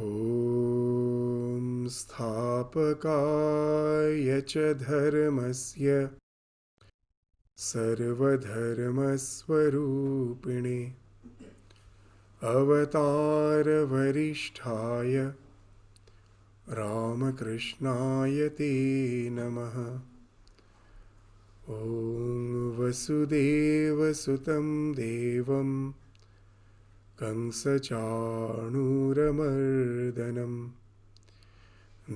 ॐ स्थापकाय च धर्मस्य सर्वधर्मस्वरूपिणे अवतारवरिष्ठाय रामकृष्णाय ते नमः। ॐ वसुदेवसुतं देवं कंसचाणूरमर्दनं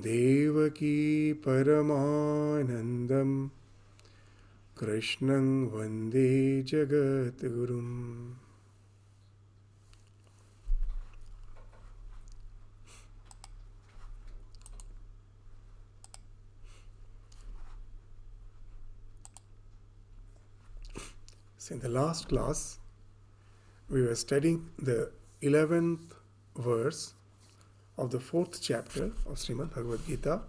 देवकी परमानन्दं कृष्णं वन्दे जगद्गुरुम् So in the last class, we were studying the 11th verse of the fourth chapter of Srimad Bhagavad Gita,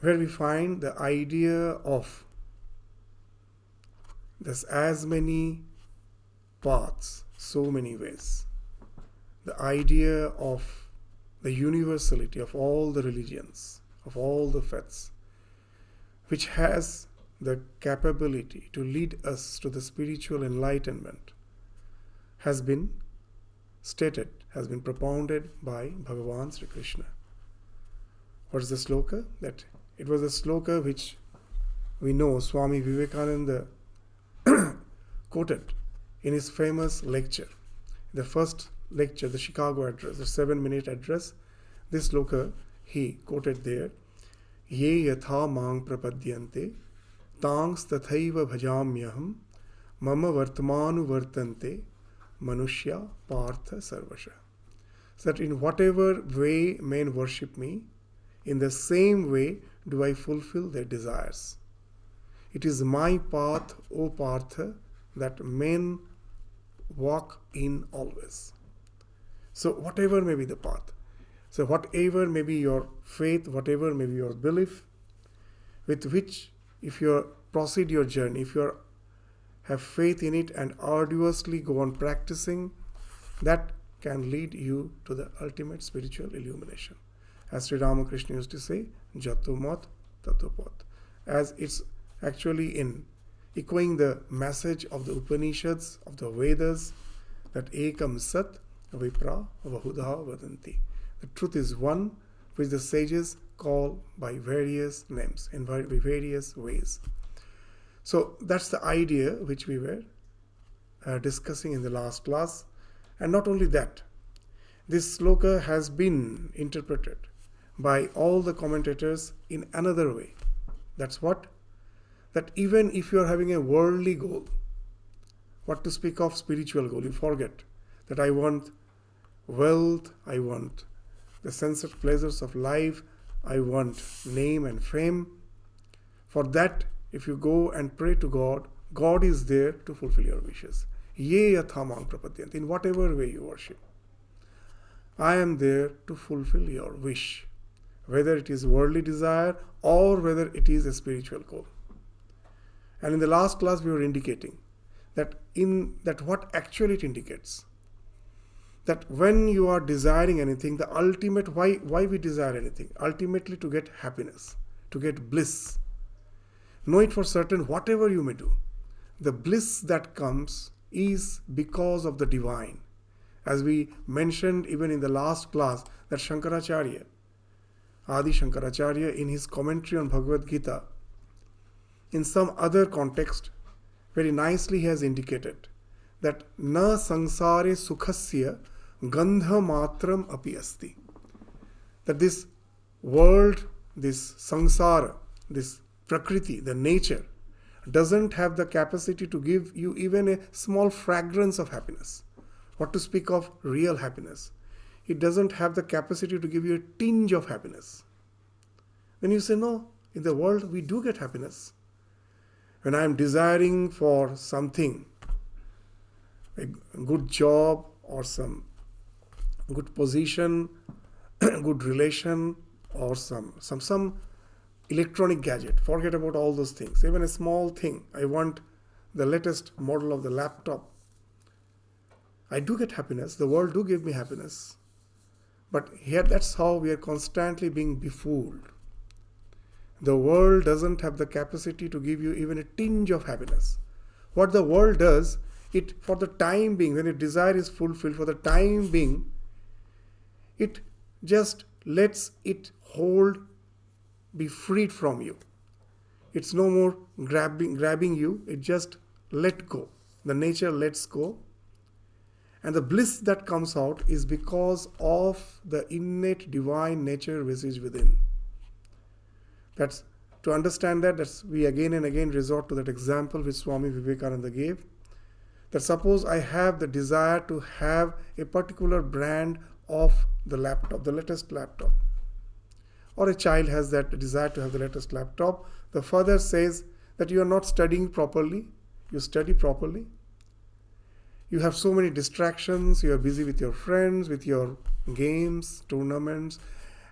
where we find the idea of there's as many paths, so many ways. The idea of the universality of all the religions, of all the faiths, which has the capability to lead us to the spiritual enlightenment has been stated, has been propounded by Bhagavan Sri Krishna. What is the sloka? That it was a sloka which we know Swami Vivekananda quoted in his famous lecture, the first lecture, the Chicago address, the seven minute address. This sloka he quoted there. ये yatha mang प्रपद्यन्ते tangs tathaiva bhajamyaham, manushya partha sarvasha so that in whatever way men worship me in the same way do i fulfill their desires. It is my path o partha that men walk in always. So whatever may be the path. So whatever may be your faith whatever may be your belief with which if you proceed your journey, if you have faith in it and arduously go on practicing, that can lead you to the ultimate spiritual illumination. As Sri Ramakrishna used to say, Jatumat Tatupat. As it's actually in echoing the message of the Upanishads, of the Vedas, that Ekam Sat Vipra Vahudha Vadanti. The truth is one, which the sages call by various names in various ways. So that's the idea which we were uh, discussing in the last class. And not only that, this sloka has been interpreted by all the commentators in another way. That's what? That even if you are having a worldly goal, what to speak of spiritual goal, you forget that I want wealth, I want the sense of pleasures of life, I want name and fame. For that, if you go and pray to God, God is there to fulfill your wishes. Ye yathamang prapadyant, in whatever way you worship. I am there to fulfill your wish, whether it is worldly desire or whether it is a spiritual goal. And in the last class, we were indicating that in that what actually it indicates that when you are desiring anything the ultimate why why we desire anything ultimately to get happiness to get bliss know it for certain whatever you may do the bliss that comes is because of the divine as we mentioned even in the last class that shankaracharya adi shankaracharya in his commentary on bhagavad gita in some other context very nicely he has indicated that na sansare sukhasya gandha matram api asti. That this world, this samsara, this prakriti, the nature, doesn't have the capacity to give you even a small fragrance of happiness. What to speak of real happiness? It doesn't have the capacity to give you a tinge of happiness. Then you say, no, in the world we do get happiness. When I am desiring for something, a good job or some good position, good relation, or some some some electronic gadget. Forget about all those things. Even a small thing. I want the latest model of the laptop. I do get happiness. The world do give me happiness. But here, that's how we are constantly being befooled. The world doesn't have the capacity to give you even a tinge of happiness. What the world does, it for the time being, when your desire is fulfilled, for the time being, it just lets it hold, be freed from you. It's no more grabbing, grabbing you, it just let go. The nature lets go. And the bliss that comes out is because of the innate divine nature which is within. That's to understand that, that's we again and again resort to that example which Swami Vivekananda gave. That suppose I have the desire to have a particular brand of the laptop, the latest laptop, or a child has that desire to have the latest laptop, the father says that you are not studying properly, you study properly. You have so many distractions, you are busy with your friends, with your games, tournaments,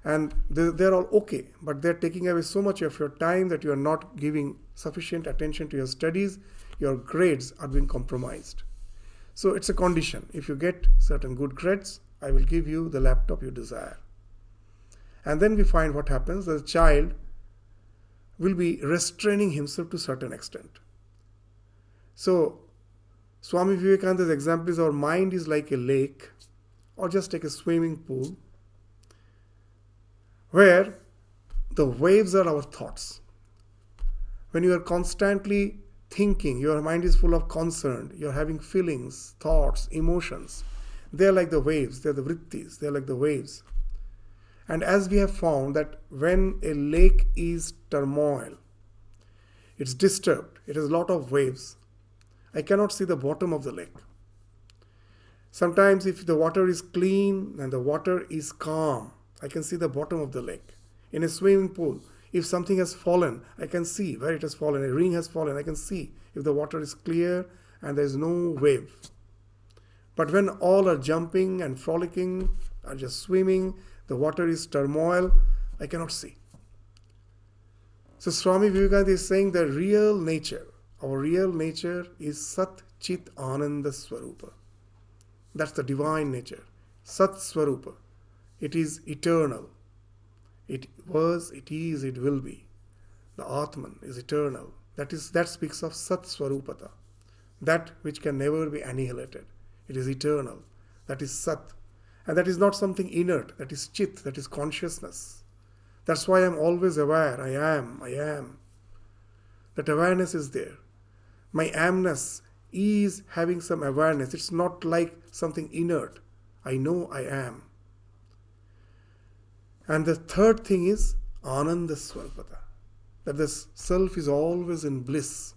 and they're all okay, but they're taking away so much of your time that you are not giving sufficient attention to your studies, your grades are being compromised. So it's a condition. If you get certain good grades, I will give you the laptop you desire. And then we find what happens the child will be restraining himself to certain extent. So Swami Vivekananda's example is our mind is like a lake or just like a swimming pool where the waves are our thoughts. When you are constantly thinking, your mind is full of concern, you're having feelings, thoughts, emotions. They're like the waves, they're the vrittis, they're like the waves. And as we have found that when a lake is turmoil, it's disturbed, it has a lot of waves. I cannot see the bottom of the lake. Sometimes, if the water is clean and the water is calm, I can see the bottom of the lake. In a swimming pool, if something has fallen, I can see where it has fallen. A ring has fallen, I can see if the water is clear and there is no wave. But when all are jumping and frolicking, are just swimming, the water is turmoil, I cannot see. So Swami Vivekananda is saying the real nature, our real nature is Sat Chit Ananda Swarupa. That's the divine nature. Sat Swarupa. It is eternal. It was, it is, it will be. The Atman is eternal. That is that speaks of Sat Swarupata. That which can never be annihilated. It is eternal. That is Sat. And that is not something inert. That is Chit. That is consciousness. That's why I'm always aware. I am. I am. That awareness is there. My amness is having some awareness. It's not like something inert. I know I am. And the third thing is Ananda that the self is always in bliss.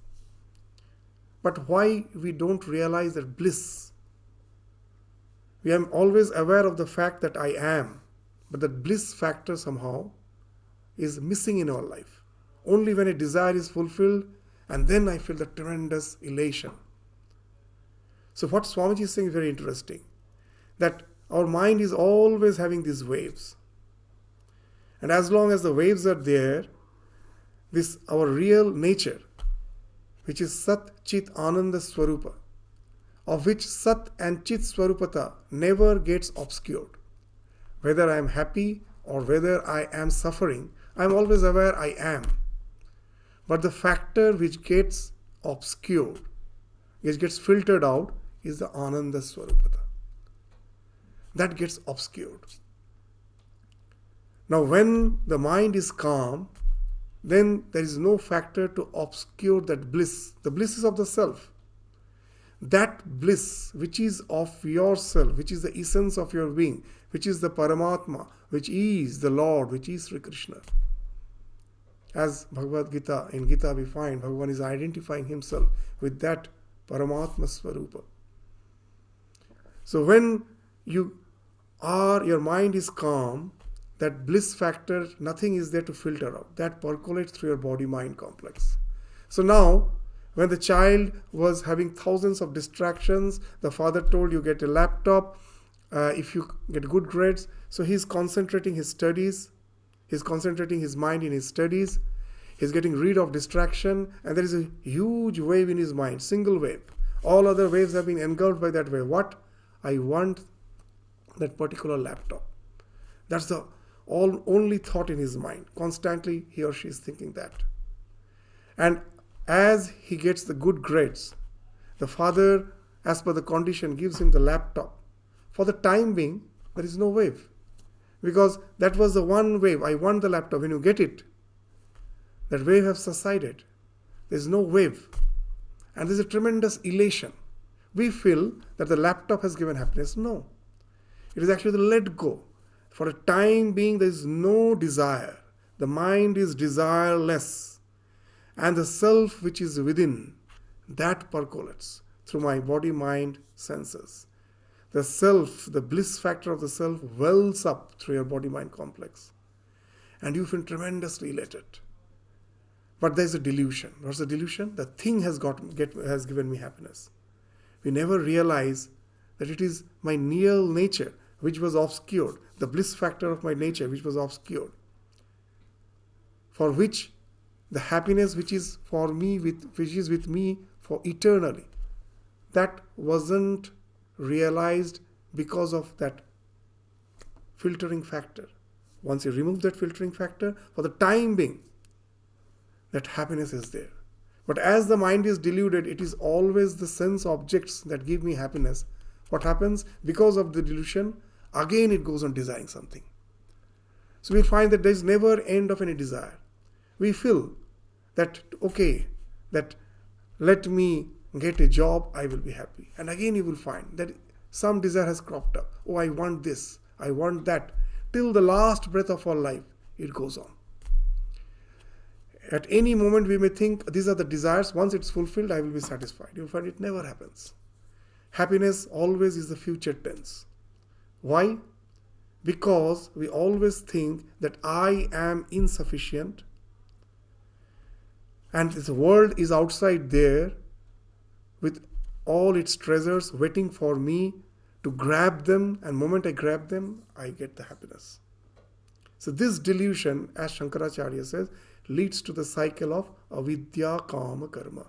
But why we don't realize that bliss? We are always aware of the fact that I am, but that bliss factor somehow is missing in our life. Only when a desire is fulfilled, and then I feel the tremendous elation. So, what Swamiji is saying is very interesting that our mind is always having these waves. And as long as the waves are there, this our real nature, which is Sat Chit Ananda Swarupa, of which Sat and Chit Swarupata never gets obscured. Whether I am happy or whether I am suffering, I am always aware I am. But the factor which gets obscured, which gets filtered out, is the Ananda Swarupata. That gets obscured. Now, when the mind is calm, then there is no factor to obscure that bliss. The bliss is of the self. That bliss, which is of yourself, which is the essence of your being, which is the Paramatma, which is the Lord, which is Sri Krishna. As Bhagavad Gita, in Gita we find Bhagavan is identifying himself with that Paramatma Swarupa. So when you are, your mind is calm, that bliss factor, nothing is there to filter out. That percolates through your body mind complex. So now, when the child was having thousands of distractions, the father told you get a laptop uh, if you get good grades. So he's concentrating his studies, he's concentrating his mind in his studies, he's getting rid of distraction, and there is a huge wave in his mind, single wave. All other waves have been engulfed by that wave. What? I want that particular laptop. That's the all only thought in his mind. Constantly he or she is thinking that. And as he gets the good grades, the father, as per the condition, gives him the laptop. For the time being, there is no wave. Because that was the one wave. I want the laptop. When you get it, that wave has subsided. There's no wave. And there's a tremendous elation. We feel that the laptop has given happiness. No. It is actually the let go. For a time being, there is no desire. The mind is desireless. And the self which is within, that percolates through my body, mind, senses. The self, the bliss factor of the self, wells up through your body mind complex. And you feel tremendously elated. But there's a delusion. What's the delusion? The thing has got get, has given me happiness. We never realize that it is my real nature which was obscured, the bliss factor of my nature which was obscured, for which the happiness which is for me with which is with me for eternally, that wasn't realized because of that filtering factor. Once you remove that filtering factor, for the time being, that happiness is there. But as the mind is deluded, it is always the sense objects that give me happiness. What happens? Because of the delusion, again it goes on desiring something. So we find that there is never end of any desire. We feel that, okay, that let me get a job, I will be happy. And again you will find that some desire has cropped up. Oh, I want this, I want that. Till the last breath of our life, it goes on. At any moment, we may think these are the desires. Once it's fulfilled, I will be satisfied. You'll find it never happens. Happiness always is the future tense. Why? Because we always think that I am insufficient and this world is outside there with all its treasures waiting for me to grab them. And moment i grab them i get the happiness. So this delusion as shankaracharya says leads to the cycle of avidya kama karma.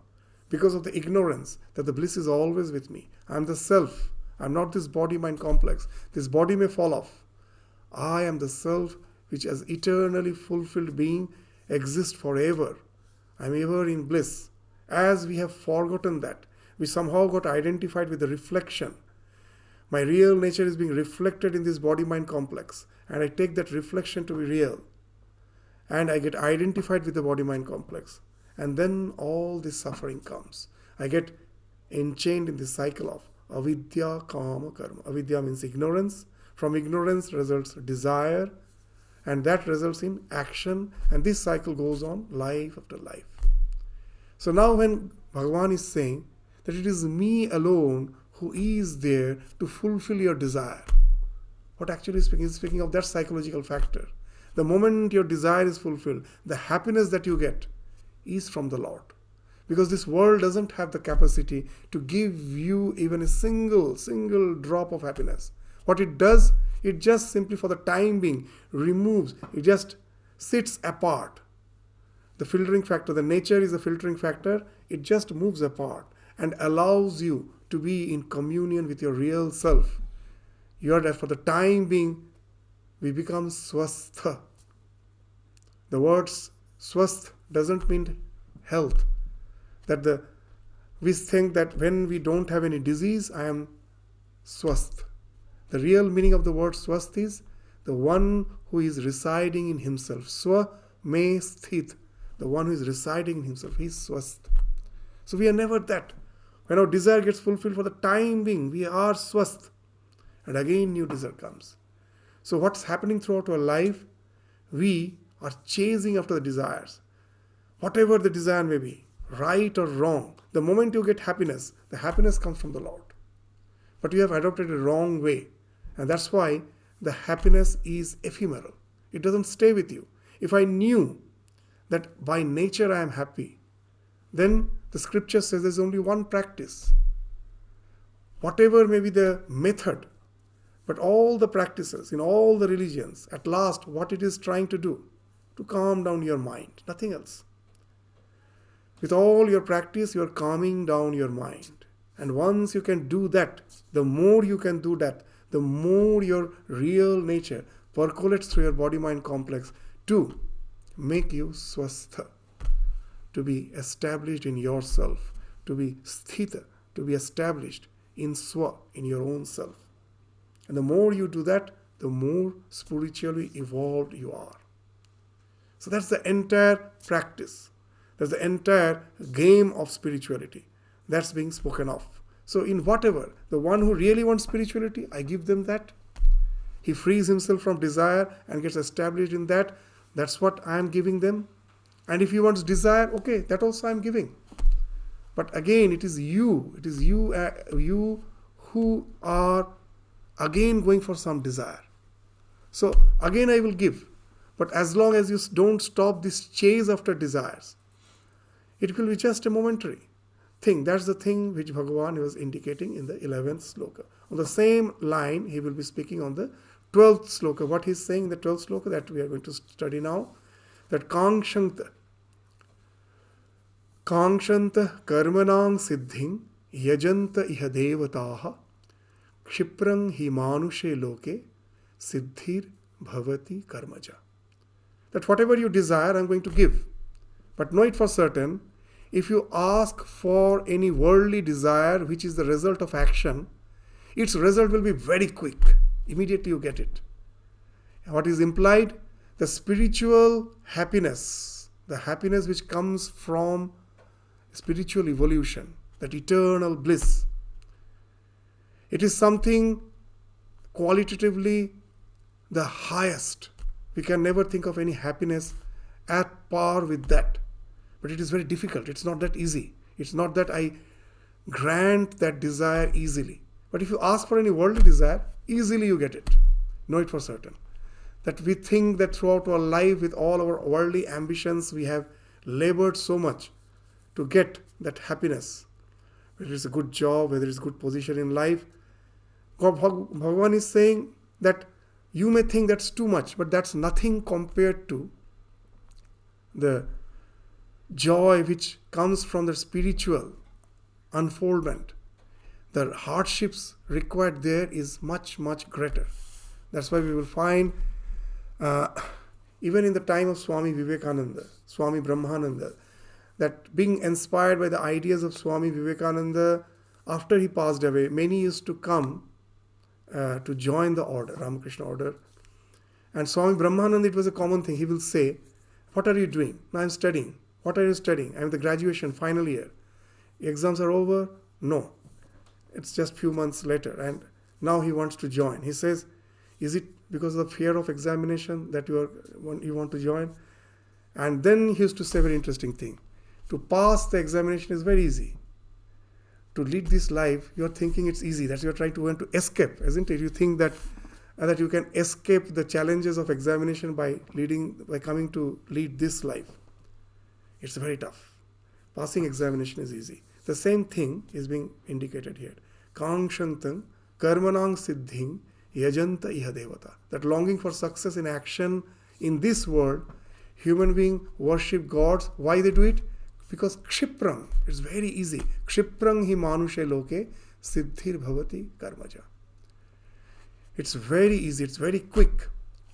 Because of the ignorance that the bliss is always with me. I'm the self. I'm not this body mind complex. This body may fall off. I am the self which as eternally fulfilled being exists forever i'm ever in bliss as we have forgotten that we somehow got identified with the reflection my real nature is being reflected in this body mind complex and i take that reflection to be real and I get identified with the body mind complex. And then all this suffering comes. I get enchained in this cycle of avidya, kama, karma. Avidya means ignorance. From ignorance results desire, and that results in action. And this cycle goes on life after life. So now, when Bhagavan is saying that it is me alone who is there to fulfill your desire, what actually is speaking is speaking of that psychological factor the moment your desire is fulfilled, the happiness that you get is from the Lord. Because this world doesn't have the capacity to give you even a single, single drop of happiness. What it does, it just simply for the time being removes, it just sits apart. The filtering factor, the nature is a filtering factor, it just moves apart and allows you to be in communion with your real self. You are there for the time being we become swastha. The words swasth doesn't mean health. That the we think that when we don't have any disease, I am swasth. The real meaning of the word swasth is the one who is residing in himself. Swa me sthit. The one who is residing in himself. He is swasth. So we are never that. When our desire gets fulfilled for the time being, we are swast. And again new desire comes. So, what's happening throughout our life? We are chasing after the desires. Whatever the desire may be, right or wrong, the moment you get happiness, the happiness comes from the Lord. But you have adopted a wrong way. And that's why the happiness is ephemeral. It doesn't stay with you. If I knew that by nature I am happy, then the scripture says there's only one practice. Whatever may be the method, but all the practices in all the religions, at last, what it is trying to do? To calm down your mind, nothing else. With all your practice, you are calming down your mind. And once you can do that, the more you can do that, the more your real nature percolates through your body mind complex to make you swastha, to be established in yourself, to be sthita, to be established in swa, in your own self. And the more you do that, the more spiritually evolved you are. So that's the entire practice. That's the entire game of spirituality. That's being spoken of. So, in whatever, the one who really wants spirituality, I give them that. He frees himself from desire and gets established in that. That's what I am giving them. And if he wants desire, okay, that also I am giving. But again, it is you, it is you, uh, you who are again going for some desire. So again, I will give. But as long as you don't stop this chase after desires, it will be just a momentary thing. That's the thing which Bhagavan was indicating in the 11th sloka. On the same line, he will be speaking on the 12th sloka. What he's saying in the 12th sloka that we are going to study now, that Kangshanta, Kangshanta karmanang siddhing yajanta iha devataha manushe loke siddhir bhavati karmaja. That whatever you desire, I'm going to give. But know it for certain, if you ask for any worldly desire which is the result of action, its result will be very quick. Immediately you get it. What is implied? The spiritual happiness, the happiness which comes from spiritual evolution, that eternal bliss. It is something qualitatively the highest. We can never think of any happiness at par with that. But it is very difficult. It's not that easy. It's not that I grant that desire easily. But if you ask for any worldly desire, easily you get it. Know it for certain. That we think that throughout our life, with all our worldly ambitions, we have labored so much to get that happiness. Whether it's a good job, whether it's a good position in life. God, Bhagavan is saying that you may think that's too much, but that's nothing compared to the joy which comes from the spiritual unfoldment, the hardships required there is much, much greater. That's why we will find, uh, even in the time of Swami Vivekananda, Swami Brahmananda, that being inspired by the ideas of Swami Vivekananda, after he passed away, many used to come uh, to join the order, Ramakrishna order. And Swami Brahmananda, it was a common thing. He will say, What are you doing? I'm studying. What are you studying? I'm the graduation final year. Exams are over? No. It's just few months later, and now he wants to join. He says, "Is it because of the fear of examination that you are you want to join?" And then he used to say very interesting thing: to pass the examination is very easy. To lead this life, you're thinking it's easy. That you're trying to want to escape, isn't it? You think that uh, that you can escape the challenges of examination by leading by coming to lead this life. It's very tough. Passing examination is easy. The same thing is being indicated here. Kangshantam karmanang siddhing yajanta iha devata. That longing for success in action in this world, human being worship gods. Why they do it? Because kshiprang, it's very easy. Kshiprang hi manushe loke siddhir bhavati karmaja. It's very easy, it's very quick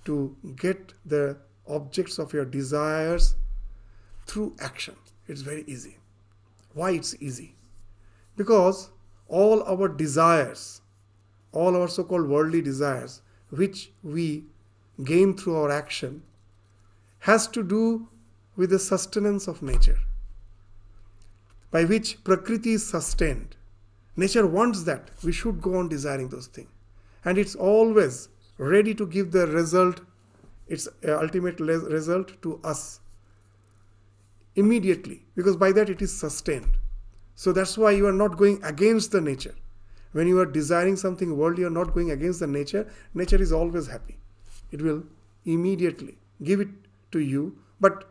to get the objects of your desires through action. It's very easy. Why it's easy? Because all our desires, all our so called worldly desires, which we gain through our action, has to do with the sustenance of nature, by which Prakriti is sustained. Nature wants that. We should go on desiring those things. And it's always ready to give the result, its uh, ultimate result to us immediately because by that it is sustained. So that's why you are not going against the nature. When you are desiring something worldly, you are not going against the nature. Nature is always happy. It will immediately give it to you, but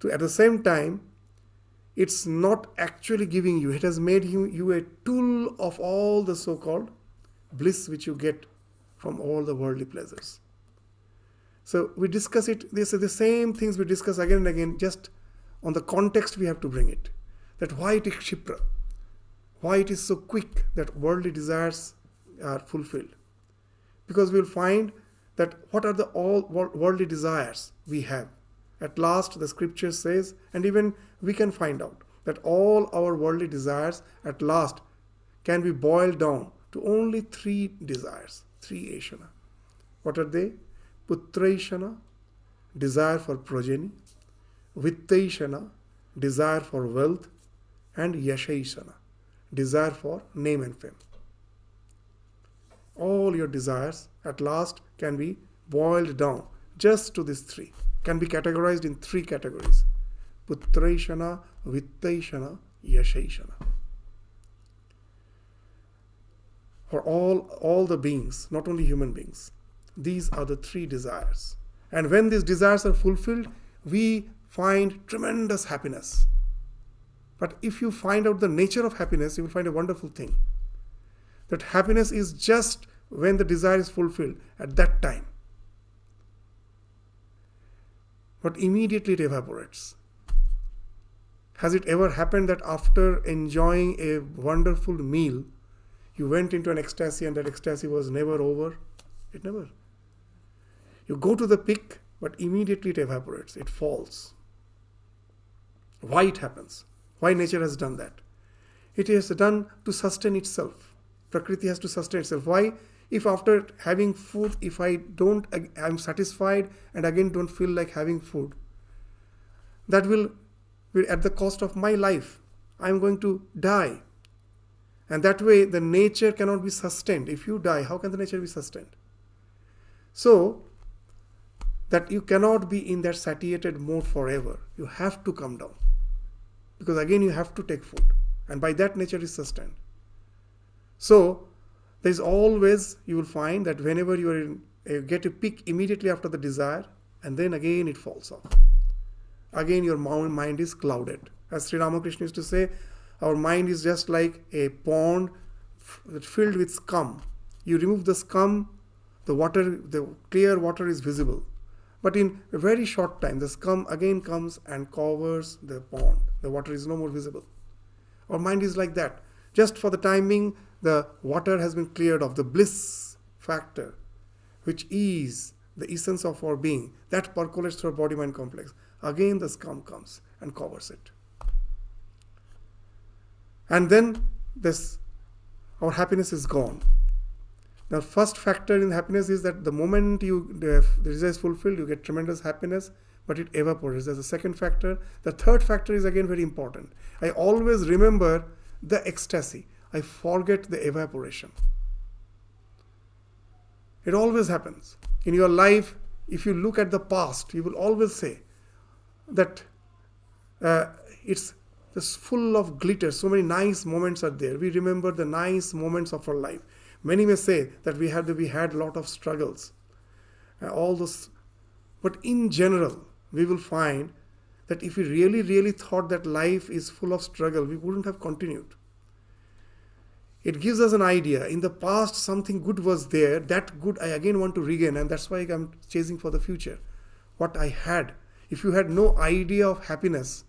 to, at the same time, it's not actually giving you. It has made you, you a tool of all the so called bliss which you get from all the worldly pleasures. So we discuss it. These are the same things we discuss again and again, just on the context we have to bring it. That why it is Kshipra, why it is so quick that worldly desires are fulfilled. Because we'll find that what are the all worldly desires we have. At last, the scripture says, and even we can find out that all our worldly desires at last can be boiled down to only three desires, three ashana. What are they? Putraishana, desire for progeny, Vittaishana, desire for wealth, and Yashaishana, desire for name and fame. All your desires at last can be boiled down just to these three, can be categorized in three categories Putraishana, Vittaishana, Yashaishana. For all, all the beings, not only human beings, these are the three desires. And when these desires are fulfilled, we find tremendous happiness. But if you find out the nature of happiness, you will find a wonderful thing. That happiness is just when the desire is fulfilled at that time. But immediately it evaporates. Has it ever happened that after enjoying a wonderful meal, you went into an ecstasy and that ecstasy was never over? It never. You go to the peak, but immediately it evaporates, it falls. Why it happens? Why nature has done that? It is done to sustain itself. Prakriti has to sustain itself. Why? If after having food, if I don't, I'm satisfied and again don't feel like having food, that will be at the cost of my life. I'm going to die. And that way, the nature cannot be sustained. If you die, how can the nature be sustained? So, that you cannot be in that satiated mode forever. You have to come down. Because again, you have to take food. And by that, nature is sustained. So, there is always, you will find that whenever you are in, you get a peak immediately after the desire, and then again it falls off. Again, your mind is clouded. As Sri Ramakrishna used to say, our mind is just like a pond filled with scum. You remove the scum, the water, the clear water is visible. But in a very short time, the scum again comes and covers the pond. The water is no more visible. Our mind is like that. Just for the timing, the water has been cleared of the bliss factor, which is the essence of our being, that percolates through our body mind complex. Again, the scum comes and covers it. And then this our happiness is gone. The first factor in happiness is that the moment you the, the desire is fulfilled, you get tremendous happiness, but it evaporates. There's a second factor. The third factor is again very important. I always remember the ecstasy. I forget the evaporation. It always happens. In your life, if you look at the past, you will always say that uh, it's just full of glitter. So many nice moments are there. We remember the nice moments of our life. Many may say that we had we had a lot of struggles, uh, all those. But in general, we will find that if we really, really thought that life is full of struggle, we wouldn't have continued. It gives us an idea. In the past, something good was there. That good I again want to regain, and that's why I'm chasing for the future. What I had. If you had no idea of happiness,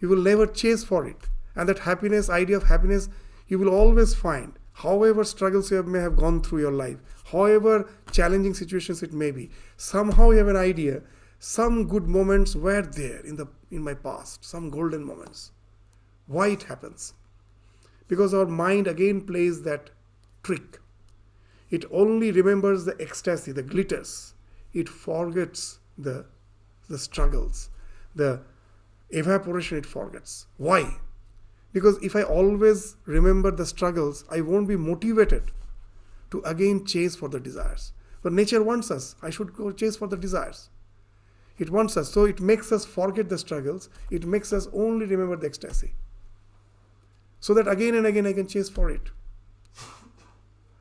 you will never chase for it. And that happiness, idea of happiness, you will always find however struggles you have, may have gone through your life, however challenging situations it may be, somehow you have an idea. Some good moments were there in the in my past, some golden moments. Why it happens? Because our mind again plays that trick. It only remembers the ecstasy, the glitters. It forgets the the struggles, the evaporation it forgets. Why? Because if I always remember the struggles, I won't be motivated to again chase for the desires. But nature wants us. I should go chase for the desires. It wants us. So it makes us forget the struggles. It makes us only remember the ecstasy. So that again and again I can chase for it.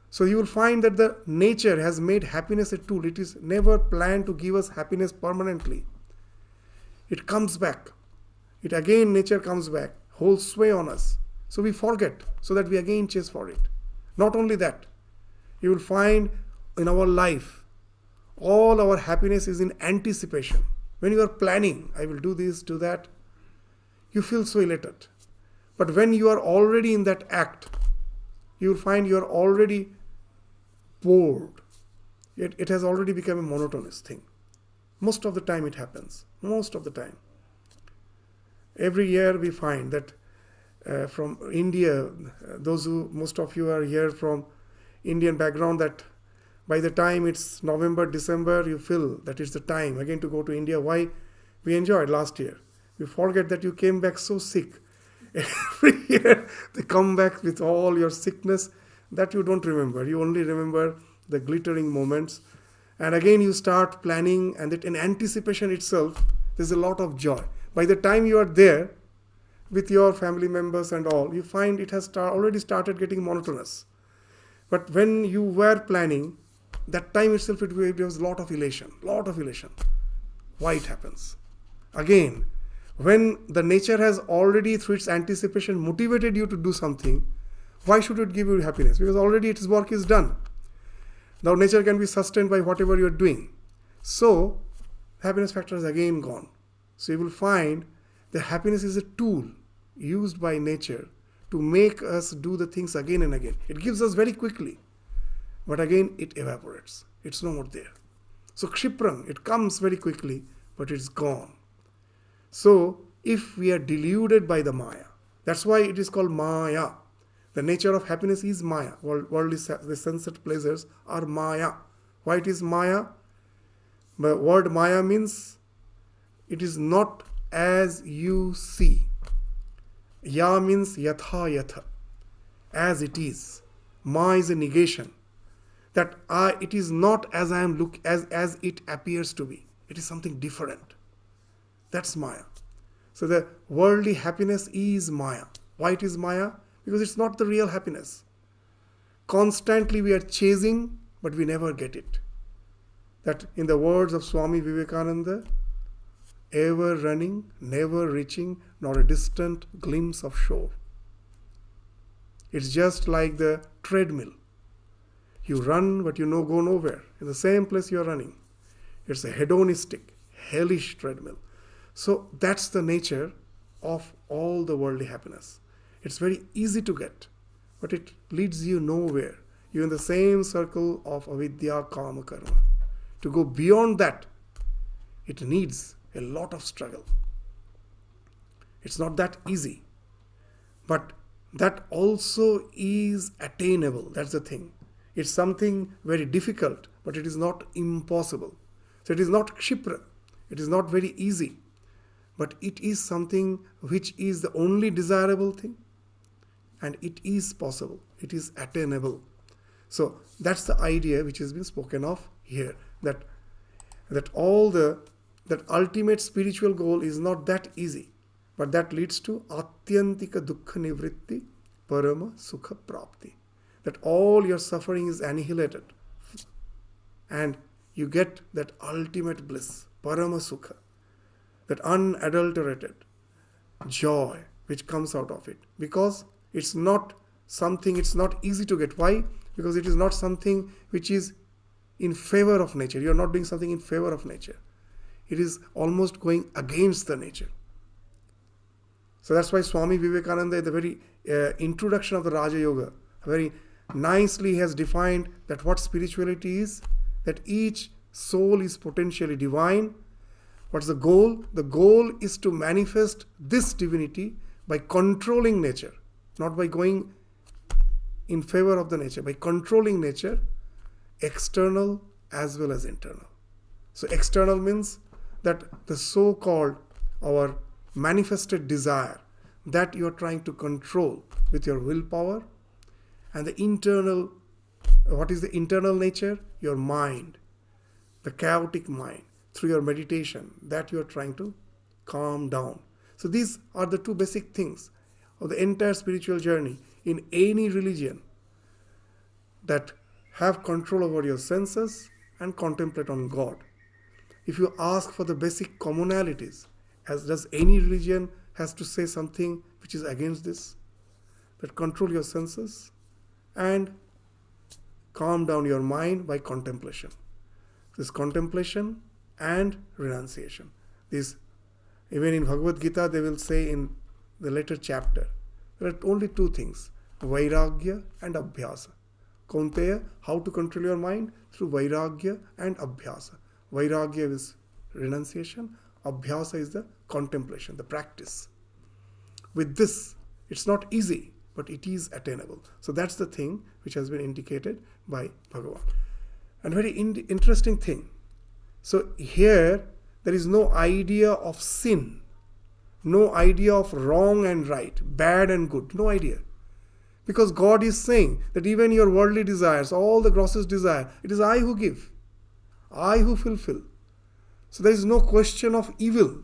So you will find that the nature has made happiness a tool. It is never planned to give us happiness permanently. It comes back. It again, nature comes back holds sway on us. So we forget, so that we again chase for it. Not only that, you will find in our life, all our happiness is in anticipation. When you are planning, I will do this, do that, you feel so elated. But when you are already in that act, you will find you are already bored. it, it has already become a monotonous thing. Most of the time it happens. Most of the time. Every year we find that uh, from India, those who, most of you are here from Indian background, that by the time it's November, December, you feel that it's the time again to go to India. Why? We enjoyed last year. You forget that you came back so sick. Every year they come back with all your sickness that you don't remember. You only remember the glittering moments. And again you start planning, and that in anticipation itself, there's a lot of joy. By the time you are there, with your family members and all, you find it has start, already started getting monotonous. But when you were planning, that time itself it, was a lot of elation, lot of elation. Why it happens? Again, when the nature has already through its anticipation motivated you to do something, why should it give you happiness? Because already its work is done. Now nature can be sustained by whatever you're doing. So happiness factor is again gone. So you will find that happiness is a tool used by nature to make us do the things again and again. It gives us very quickly, but again it evaporates. It's no more there. So kshipram, it comes very quickly, but it's gone. So if we are deluded by the Maya, that's why it is called Maya. The nature of happiness is Maya. Worldly the sunset pleasures are Maya. Why it is Maya? The word Maya means it is not as you see. Ya means yatha yatha, as it is. Ma is a negation. That I, it is not as I am look as as it appears to be. It is something different. That's Maya. So the worldly happiness is Maya. Why it is Maya? Because it's not the real happiness. Constantly we are chasing, but we never get it. That in the words of Swami Vivekananda, ever running, never reaching, nor a distant glimpse of shore. It's just like the treadmill. You run, but you know go nowhere. In the same place you are running. It's a hedonistic, hellish treadmill. So that's the nature of all the worldly happiness. It's very easy to get, but it leads you nowhere. You're in the same circle of avidya, kama, karma. To go beyond that, it needs a lot of struggle. It's not that easy. But that also is attainable. That's the thing. It's something very difficult, but it is not impossible. So it is not kshipra. It is not very easy. But it is something which is the only desirable thing. And it is possible. It is attainable. So that's the idea which has been spoken of here. That that all the that ultimate spiritual goal is not that easy, but that leads to atyantika dukkha nivritti parama sukha prapti. That all your suffering is annihilated and you get that ultimate bliss, parama sukha, that unadulterated joy which comes out of it. Because it's not something, it's not easy to get. Why? Because it is not something which is in favor of nature. You are not doing something in favor of nature it is almost going against the nature. So that's why Swami Vivekananda, in the very uh, introduction of the Raja Yoga, very nicely has defined that what spirituality is, that each soul is potentially divine. What's the goal? The goal is to manifest this divinity by controlling nature, not by going in favor of the nature, by controlling nature, external as well as internal. So, external means that the so called our manifested desire that you are trying to control with your willpower and the internal what is the internal nature? Your mind the chaotic mind through your meditation that you are trying to calm down. So these are the two basic things of the entire spiritual journey in any religion that have control over your senses and contemplate on god if you ask for the basic commonalities, as does any religion has to say something which is against this, that control your senses and calm down your mind by contemplation. This contemplation and renunciation. This even in Bhagavad Gita they will say in the later chapter there are only two things Vairagya and Abhyasa. Kaunteya, how to control your mind? Through Vairagya and Abhyasa. Vairagya is renunciation, Abhyasa is the contemplation, the practice. With this, it's not easy, but it is attainable. So that's the thing which has been indicated by Bhagavan. And very in- interesting thing. So here, there is no idea of sin, no idea of wrong and right, bad and good, no idea. Because God is saying that even your worldly desires, all the grossest desire, it is I who give, I who fulfill. So there is no question of evil.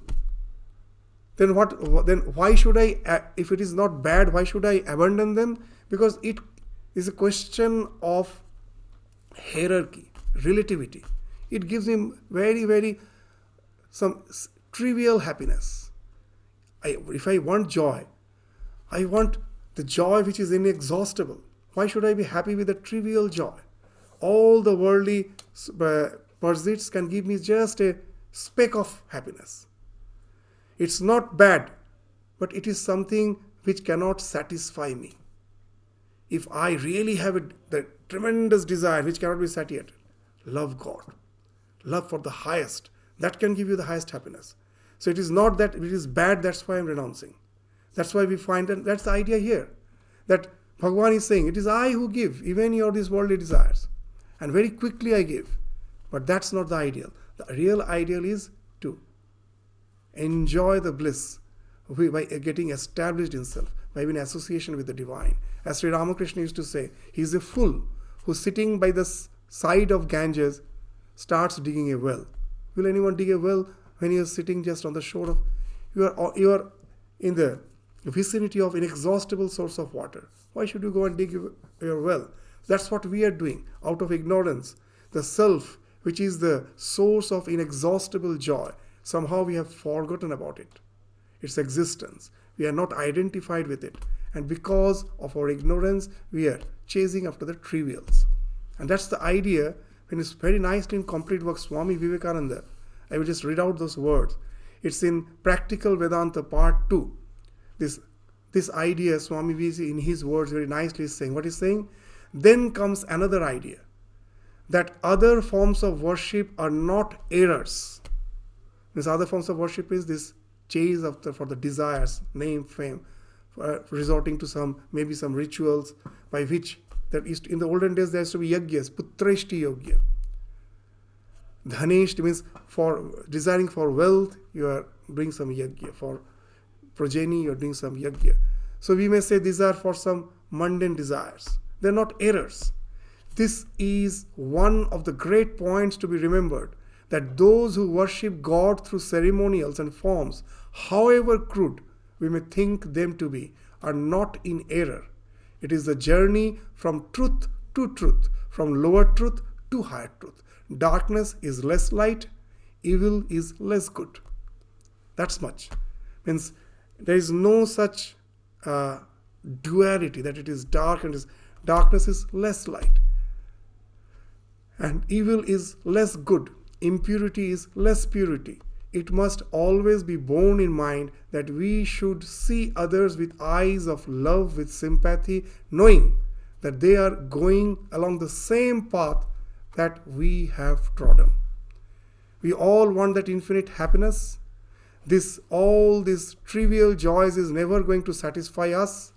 Then what? Then why should I? If it is not bad, why should I abandon them? Because it is a question of hierarchy, relativity. It gives him very, very some trivial happiness. I, if I want joy, I want the joy which is inexhaustible. Why should I be happy with a trivial joy? All the worldly uh, pursuits can give me just a speck of happiness. It's not bad, but it is something which cannot satisfy me. If I really have the tremendous desire which cannot be satiated, love God, love for the highest, that can give you the highest happiness. So it is not that it is bad, that's why I'm renouncing. That's why we find that that's the idea here. That Bhagavan is saying, It is I who give, even your these worldly desires. And very quickly I give. But that's not the ideal. The real ideal is to enjoy the bliss by getting established in self, by having association with the divine. As Sri Ramakrishna used to say, he is a fool who sitting by the side of Ganges starts digging a well. Will anyone dig a well when you are sitting just on the shore of you are uh, you are in the vicinity of inexhaustible source of water? Why should you go and dig your well? That's what we are doing out of ignorance. The self which is the source of inexhaustible joy, somehow we have forgotten about it, its existence. We are not identified with it. And because of our ignorance, we are chasing after the trivials. And that's the idea when it's very nicely in complete work, Swami Vivekananda. I will just read out those words. It's in Practical Vedanta Part 2. This, this idea, Swami Vivekananda, in his words, very nicely is saying, what he's saying? Then comes another idea that other forms of worship are not errors. These other forms of worship is this chase after for the desires, name, fame, uh, resorting to some maybe some rituals by which that is in the olden days there used to be yagyas, putreshti yagya. Dhaneshti means for desiring for wealth, you are doing some yagya. For progeny, you are doing some yagya. So we may say these are for some mundane desires. They're not errors. This is one of the great points to be remembered that those who worship God through ceremonials and forms, however crude we may think them to be, are not in error. It is the journey from truth to truth, from lower truth to higher truth. Darkness is less light, evil is less good. That's much. Means there is no such uh, duality that it is dark and is darkness is less light and evil is less good, impurity is less purity. It must always be borne in mind that we should see others with eyes of love, with sympathy, knowing that they are going along the same path that we have trodden. We all want that infinite happiness. This all these trivial joys is never going to satisfy us,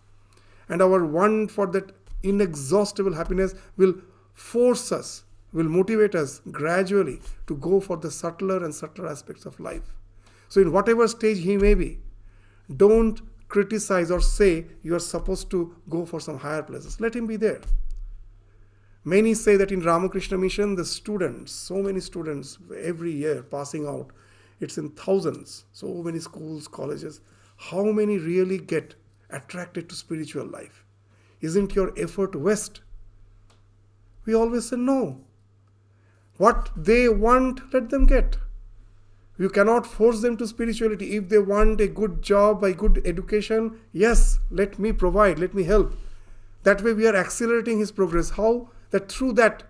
and our want for that inexhaustible happiness will force us will motivate us gradually to go for the subtler and subtler aspects of life. So, in whatever stage he may be, don't criticize or say you are supposed to go for some higher places. Let him be there. Many say that in Ramakrishna Mission, the students, so many students every year passing out, it's in thousands, so many schools, colleges. How many really get attracted to spiritual life? Isn't your effort waste? We always say no. What they want, let them get. You cannot force them to spirituality. If they want a good job, a good education, yes, let me provide, let me help. That way we are accelerating his progress. How? That through that,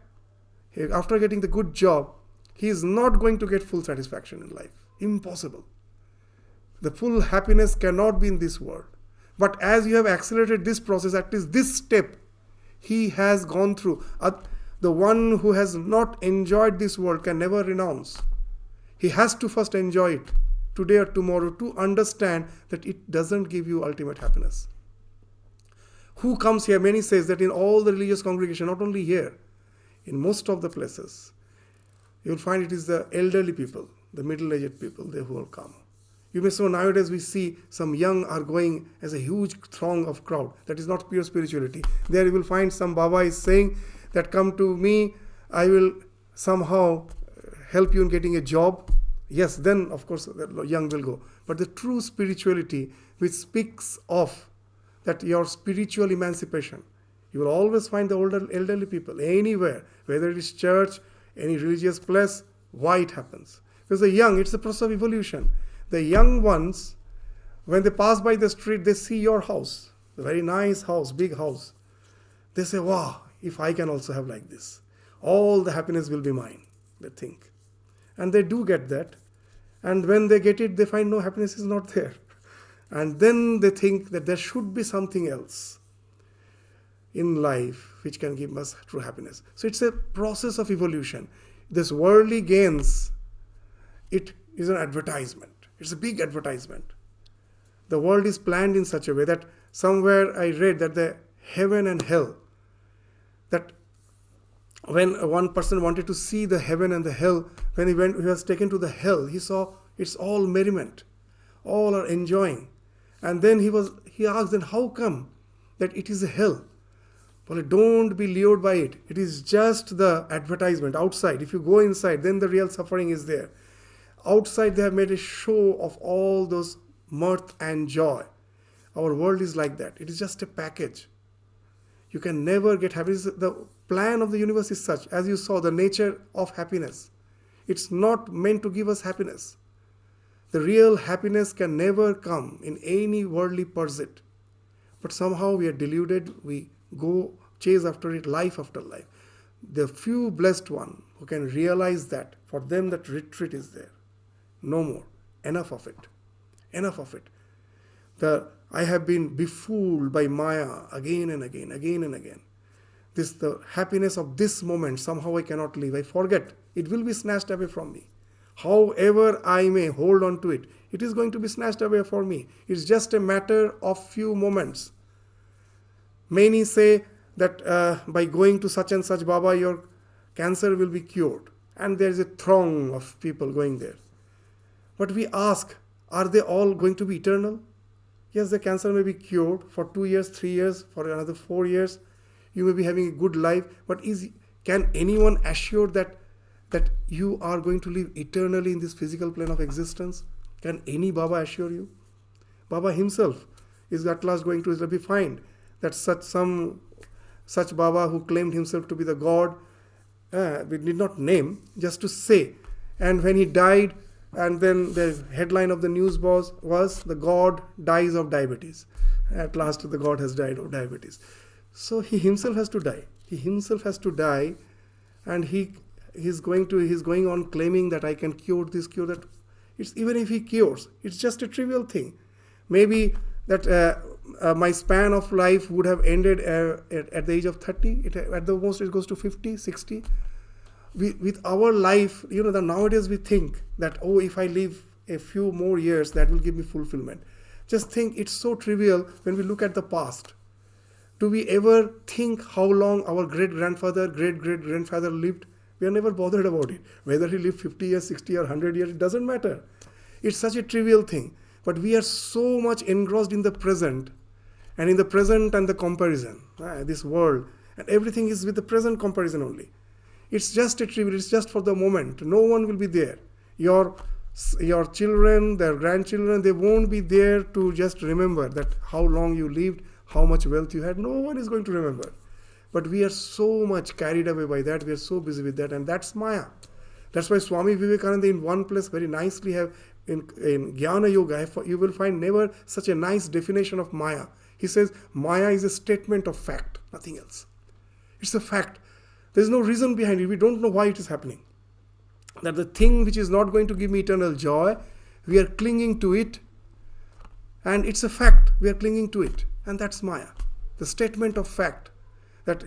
after getting the good job, he is not going to get full satisfaction in life. Impossible. The full happiness cannot be in this world. But as you have accelerated this process, at least this step, he has gone through. The one who has not enjoyed this world can never renounce. He has to first enjoy it today or tomorrow to understand that it doesn't give you ultimate happiness. Who comes here? Many says that in all the religious congregation, not only here, in most of the places, you will find it is the elderly people, the middle-aged people, they who will come. You may say nowadays we see some young are going as a huge throng of crowd. That is not pure spirituality. There you will find some Baba is saying that come to me, I will somehow help you in getting a job. Yes, then of course the young will go. But the true spirituality which speaks of that your spiritual emancipation, you will always find the older elderly people anywhere, whether it is church, any religious place, why it happens. Because the young, it's a process of evolution. The young ones, when they pass by the street, they see your house, a very nice house, big house. They say, wow, if I can also have like this, all the happiness will be mine, they think. And they do get that. And when they get it, they find no happiness is not there. And then they think that there should be something else in life which can give us true happiness. So it's a process of evolution. This worldly gains, it is an advertisement. It's a big advertisement. The world is planned in such a way that somewhere I read that the heaven and hell, when one person wanted to see the heaven and the hell, when he went, he was taken to the hell, he saw it's all merriment, all are enjoying. And then he was he asked, then how come that it is a hell? Well, don't be lured by it. It is just the advertisement outside. If you go inside, then the real suffering is there. Outside, they have made a show of all those mirth and joy. Our world is like that. It is just a package. You can never get happiness. The plan of the universe is such, as you saw, the nature of happiness. It's not meant to give us happiness. The real happiness can never come in any worldly pursuit. But somehow we are deluded, we go chase after it life after life. The few blessed one who can realize that, for them that retreat is there. No more. Enough of it. Enough of it. The I have been befooled by Maya again and again, again and again. This the happiness of this moment, somehow I cannot leave. I forget. It will be snatched away from me. However I may hold on to it, it is going to be snatched away from me. It's just a matter of few moments. Many say that uh, by going to such and such Baba, your cancer will be cured. And there is a throng of people going there. But we ask, are they all going to be eternal? Yes, the cancer may be cured for two years, three years, for another four years. You may be having a good life, but is can anyone assure that that you are going to live eternally in this physical plane of existence? Can any Baba assure you? Baba himself is at last going to be find that such some such Baba who claimed himself to be the God, uh, we did not name, just to say. And when he died, and then the headline of the news was, was the god dies of diabetes at last the god has died of diabetes so he himself has to die. He himself has to die and he he's going to he's going on claiming that i can cure this cure that. It's even if he cures it's just a trivial thing. Maybe that uh, uh, my span of life would have ended uh, at, at, the age of 30 it, at the most it goes to 50 60 we, with our life, you know, nowadays we think that, oh, if I live a few more years, that will give me fulfillment. Just think it's so trivial when we look at the past. Do we ever think how long our great grandfather, great great grandfather lived? We are never bothered about it. Whether he lived 50 years, 60 or 100 years, it doesn't matter. It's such a trivial thing. But we are so much engrossed in the present and in the present and the comparison, ah, this world. And everything is with the present comparison only. It's just a trivial, it's just for the moment. No one will be there. Your your children, their grandchildren, they won't be there to just remember that how long you lived, how much wealth you had. No one is going to remember. But we are so much carried away by that. We are so busy with that, and that's Maya. That's why Swami Vivekananda in one place very nicely have in, in Jnana Yoga, you will find never such a nice definition of Maya. He says Maya is a statement of fact, nothing else. It's a fact. There's no reason behind it. We don't know why it is happening. That the thing which is not going to give me eternal joy, we are clinging to it. And it's a fact. We are clinging to it. And that's Maya. The statement of fact. that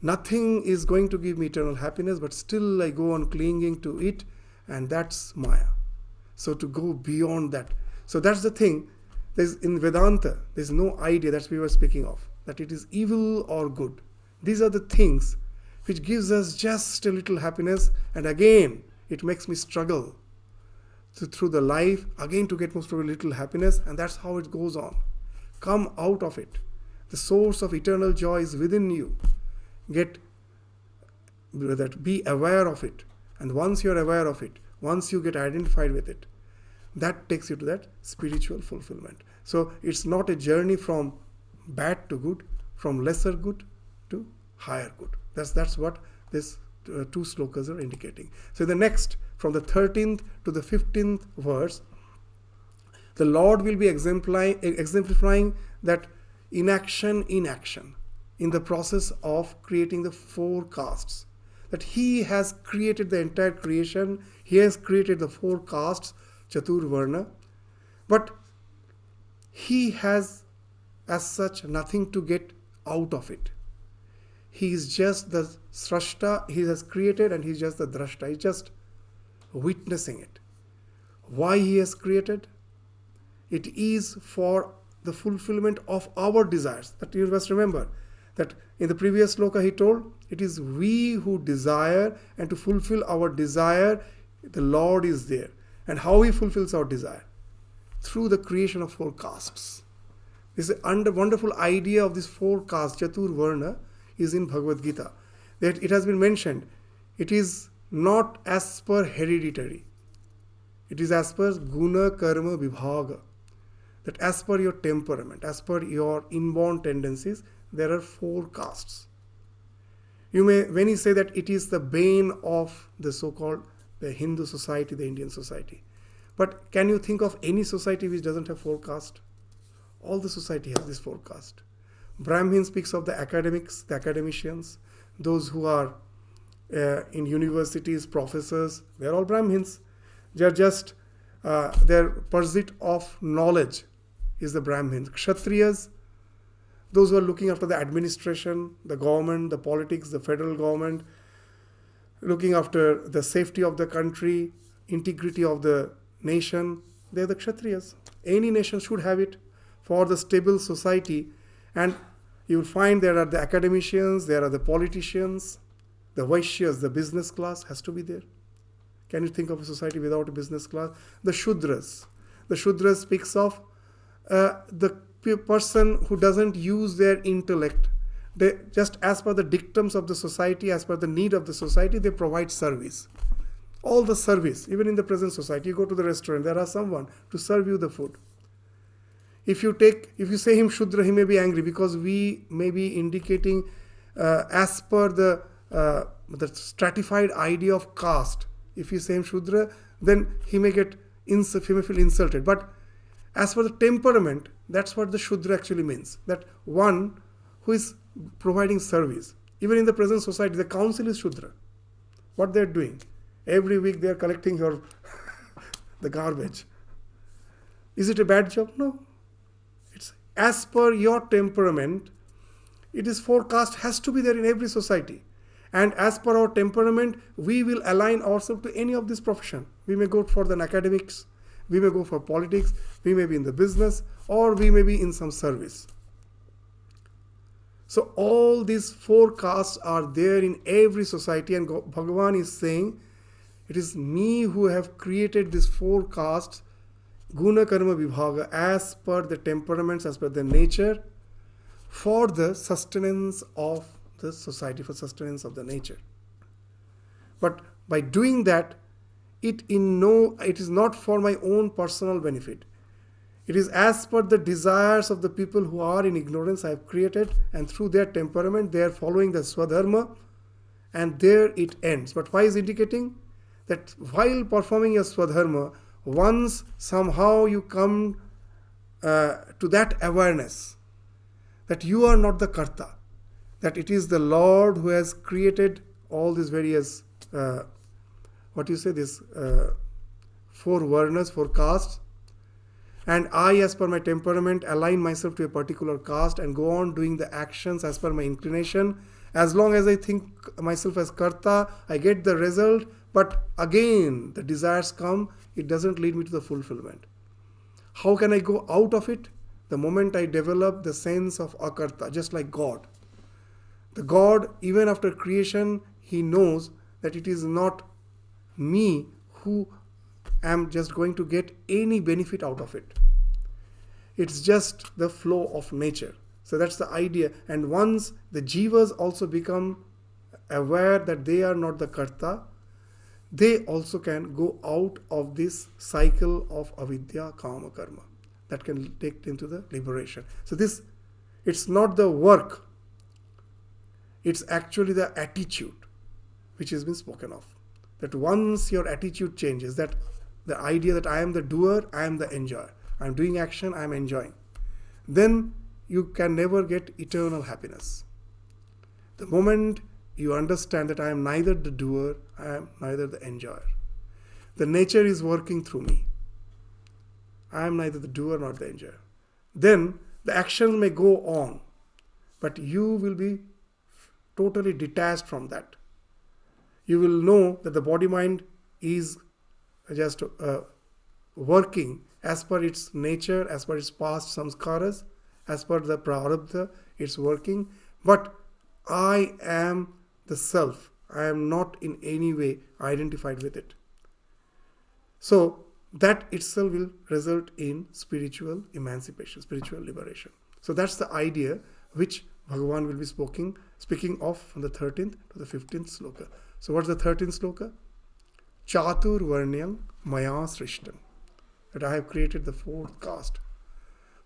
nothing is going to give me eternal happiness, but still I go on clinging to it, and that's Maya. So to go beyond that. So that's the thing. There's in Vedanta, there's no idea that we were speaking of, that it is evil or good. These are the things which gives us just a little happiness, and again it makes me struggle to, through the life again to get most a little happiness, and that's how it goes on. Come out of it. The source of eternal joy is within you. Get that be aware of it. And once you're aware of it, once you get identified with it, that takes you to that spiritual fulfillment. So it's not a journey from bad to good, from lesser good to higher good. That's that's what this uh, two slokas are indicating. So the next, from the 13th to the 15th verse, the Lord will be exemplifying, that inaction in action in the process of creating the four castes. That He has created the entire creation, He has created the four castes, Chatur Varna, but He has, as such, nothing to get out of it. He is just the Srashta, He has created, and He's just the Drashta, He's just witnessing it. Why He has created? It is for the fulfillment of our desires. That you must remember that in the previous sloka he told, it is we who desire, and to fulfill our desire, the Lord is there. And how he fulfills our desire? Through the creation of four castes. This under wonderful idea of this four castes, Chatur Varna, is in Bhagavad Gita. That it has been mentioned, it is not as per hereditary. It is as per guna karma vibhaga that as per your temperament, as per your inborn tendencies, there are four castes. You may, when you say that it is the bane of the so called the Hindu society, the Indian society. But can you think of any society which doesn't have four caste? All the society has this four caste. Brahmin speaks of the academics, the academicians, those who are uh, in universities, professors, they're all Brahmins. They're just uh, their pursuit of knowledge is the Brahmins. Kshatriyas, those who are looking after the administration, the government, the politics, the federal government, looking after the safety of the country, integrity of the nation, they're the Kshatriyas. Any nation should have it for the stable society. And you will find there are the academicians, there are the politicians, the Vaishyas, the business class has to be there. Can you think of a society without a business class? The Shudras. The Shudras speaks of uh, the person who doesn't use their intellect they just as per the dictums of the society as per the need of the society they provide service. All the service even in the present society you go to the restaurant there are someone to serve you the food. If you take if you say him shudra he may be angry because we may be indicating uh, as per the uh, the stratified idea of caste. If you say him shudra then he may get ins- he may feel insulted. But as for the temperament, that's what the Shudra actually means. That one who is providing service. Even in the present society, the council is Shudra. What they're doing? Every week they're collecting your the garbage. Is it a bad job? No. It's as per your temperament, it is four caste has to be there in every society. And as per our temperament, we will align ourselves to any of this profession. We may go for the academics, we may go for politics, we may be in the business, or we may be in some service. So, all these four castes are there in every society, and Bhagavan is saying, It is me who have created four castes, Guna Karma Vibhaga, as per the temperaments, as per the nature, for the sustenance of the society, for sustenance of the nature. But by doing that, it in no it is not for my own personal benefit. It is as per the desires of the people who are in ignorance i have created and through their temperament they are following the swadharma and there it ends. But why is indicating that while performing your swadharma once somehow you come uh, to that awareness that you are not the karta that it is the lord who has created all these various uh, what you say this uh, four varnas four castes and I, as per my temperament, align myself to a particular caste and go on doing the actions as per my inclination. As long as I think myself as karta, I get the result, but again, the desires come, it doesn't lead me to the fulfillment. How can I go out of it? The moment I develop the sense of akarta, just like God. The God, even after creation, He knows that it is not me who am just going to get any benefit out of it. It's just the flow of nature. So that's the idea. And once the jivas also become aware that they are not the karta, they also can go out of this cycle of avidya, kama, karma. That can take into the liberation. So this, it's not the work, it's actually the attitude which has been spoken of. That once your attitude changes, that the idea that I am the doer, I am the enjoyer. I am doing action, I am enjoying. Then you can never get eternal happiness. The moment you understand that I am neither the doer, I am neither the enjoyer. The nature is working through me. I am neither the doer nor the enjoyer. Then the action may go on, but you will be totally detached from that. You will know that the body mind is just uh, working as per its nature, as per its past samskaras, as per the prarabdha, it's working. But I am the self. I am not in any way identified with it. So that itself will result in spiritual emancipation, spiritual liberation. So that's the idea which Bhagavan will be speaking, speaking of from the 13th to the 15th sloka. So what's the 13th sloka? Chatur Varnyam Maya Srishtam. That I have created the fourth caste,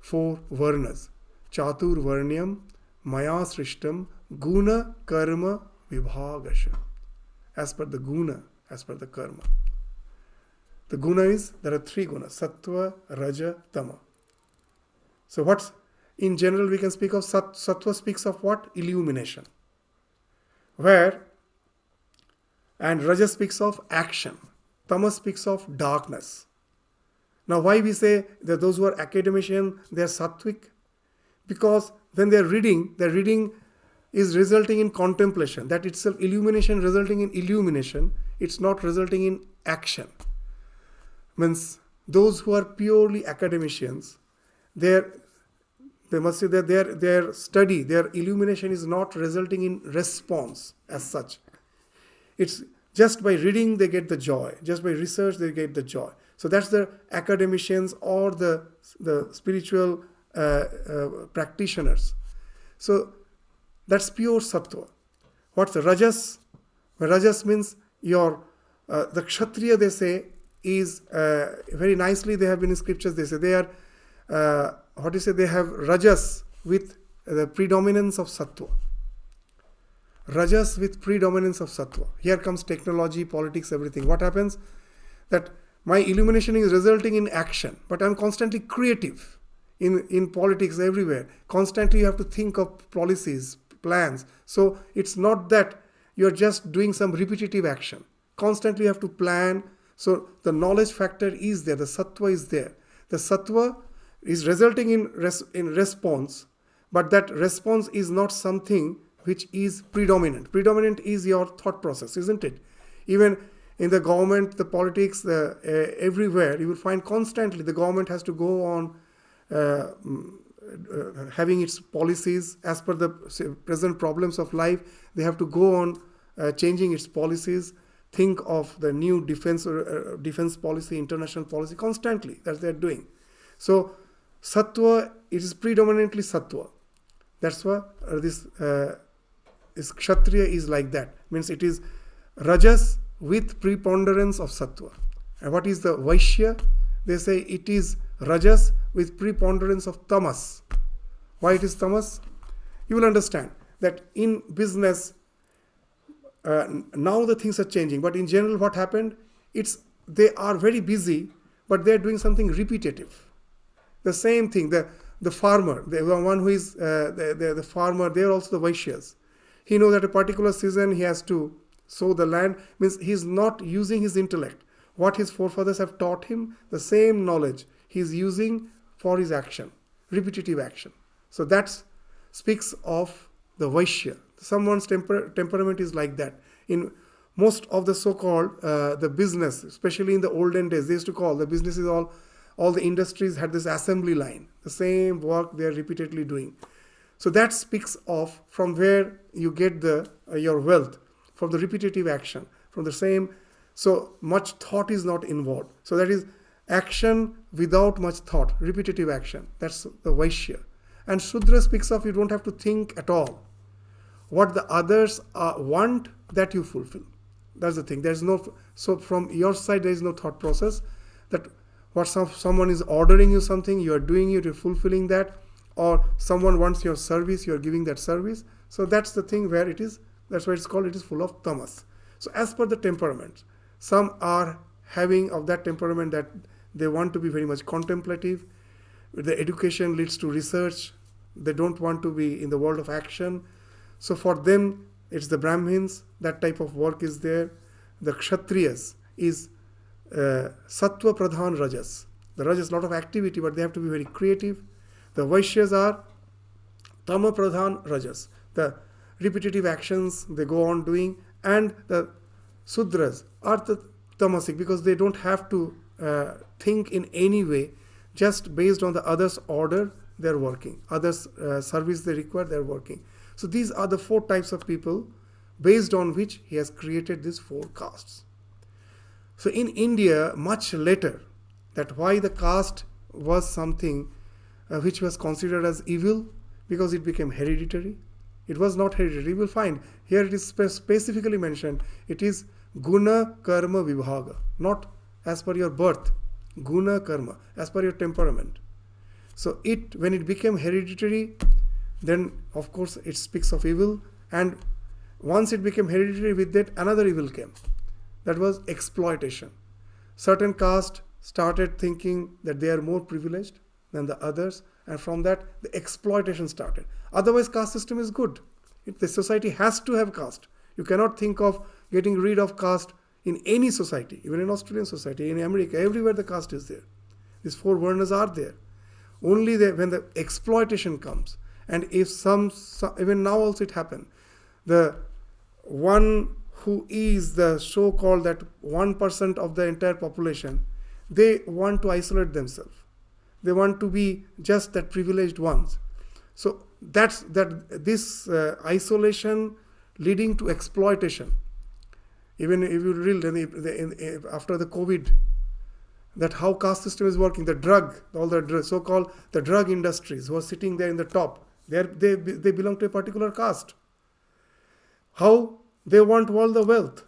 four Varnas. Chatur Varnyam Maya Srishtam Guna Karma Vibhagasha. As per the Guna, as per the Karma. The Guna is, there are three Gunas Sattva, Raja, Tama. So, what's in general we can speak of Sat, Sattva speaks of what? Illumination. Where and Raja speaks of action. Tamas speaks of darkness. Now, why we say that those who are academician, they are sattvic? Because when they are reading, their reading is resulting in contemplation. That itself, illumination resulting in illumination, it's not resulting in action. Means those who are purely academicians, their they must say that their their study, their illumination is not resulting in response as such. It's just by reading they get the joy. Just by research they get the joy. So that's the academicians or the the spiritual uh, uh, practitioners. So that's pure sattva. What's the rajas? Rajas means your uh, the kshatriya they say is uh, very nicely they have been in scriptures they say they are uh, what do you say they have rajas with the predominance of sattva rajas with predominance of sattva. Here comes technology, politics, everything. What happens? That my illumination is resulting in action, but I'm constantly creative in, in politics everywhere. Constantly you have to think of policies, plans. So it's not that you're just doing some repetitive action. Constantly you have to plan. So the knowledge factor is there, the sattva is there. The sattva is resulting in, res- in response, but that response is not something which is predominant. Predominant is your thought process, isn't it? Even in the government, the politics, the, uh, everywhere, you will find constantly the government has to go on uh, mm, uh, having its policies as per the present problems of life. They have to go on uh, changing its policies. Think of the new defense uh, defense policy, international policy constantly that they are doing. So sattva, it is predominantly sattva. That's why uh, this is kshatriya is like that. Means it is rajas with preponderance of sattva. And what is the vaishya? They say it is rajas with preponderance of tamas. Why it is tamas? You will understand that in business uh, now the things are changing but in general what happened it's they are very busy but they are doing something repetitive. The same thing the the farmer the one who is uh, the, the, the farmer they are also the vaishyas he knows that a particular season he has to sow the land means he's not using his intellect what his forefathers have taught him the same knowledge he's using for his action, repetitive action. So that speaks of the Vaishya. Someone's temper, temperament is like that. In most of the so-called uh, the business, especially in the olden days, they used to call the businesses all all the industries had this assembly line, the same work they are repeatedly doing. So that speaks of from where you get the uh, your wealth from the repetitive action, from the same. So much thought is not involved. So that is action without much thought, repetitive action. That's the Vaishya. And Shudra speaks of you don't have to think at all. What the others uh, want, that you fulfill. That's the thing. There's no so from your side there is no thought process that what some, someone is ordering you something, you are doing it, you're fulfilling that, or someone wants your service, you are giving that service. So that's the thing where it is. That's why it's called. It is full of tamas. So as per the temperament, some are having of that temperament that they want to be very much contemplative. The education leads to research. They don't want to be in the world of action. So for them, it's the Brahmins, that type of work is there. The Kshatriyas is uh, Sattva Pradhan Rajas. The Rajas, lot of activity, but they have to be very creative. The Vaishyas are Tama Pradhan Rajas. The repetitive actions they go on doing. And the Sudras are the tamasic because they don't have to uh, think in any way, just based on the others' order, they're working. Others' uh, service they require, they're working. So these are the four types of people based on which he has created these four castes. So in India, much later, that why the caste was something uh, which was considered as evil because it became hereditary. It was not hereditary. You will find here it is spe- specifically mentioned. It is guna karma vibhaga, not as per your birth, guna karma, as per your temperament. So it when it became hereditary, then of course it speaks of evil and once it became hereditary with that another evil came that was exploitation certain caste started thinking that they are more privileged than the others and from that the exploitation started. Otherwise caste system is good. It, the society has to have caste you cannot think of getting rid of caste in any society even in australian society in america everywhere the caste is there. These four varnas are there. Only when the exploitation comes and if some, some even now also it happened the one who is the so called that 1% of the entire population they want to isolate themselves they want to be just that privileged ones. So that's that this uh, isolation leading to exploitation. Even if you read after the covid that how caste system is working the drug all the so-called the drug industries who are sitting there in the top they, are, they, they belong to a particular caste. How they want all the wealth.